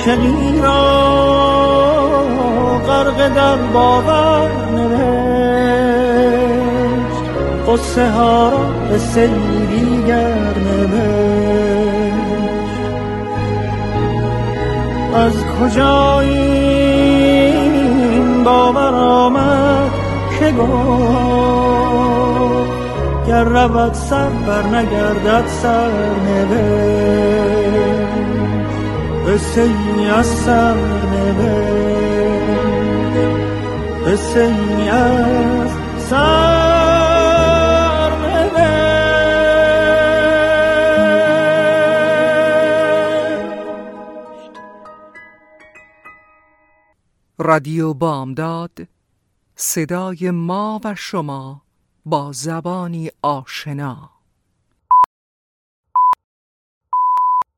عاشقی را غرق در باور نوشت. قصه ها را به دیگر نوشت. از کجا این باور آمد که گفت؟ گر رود سر بر نگردد سر نوشت. قصه ای از سر نوشت قصه ای از سر رادیو بامداد صدای ما و شما با زبانی آشنا.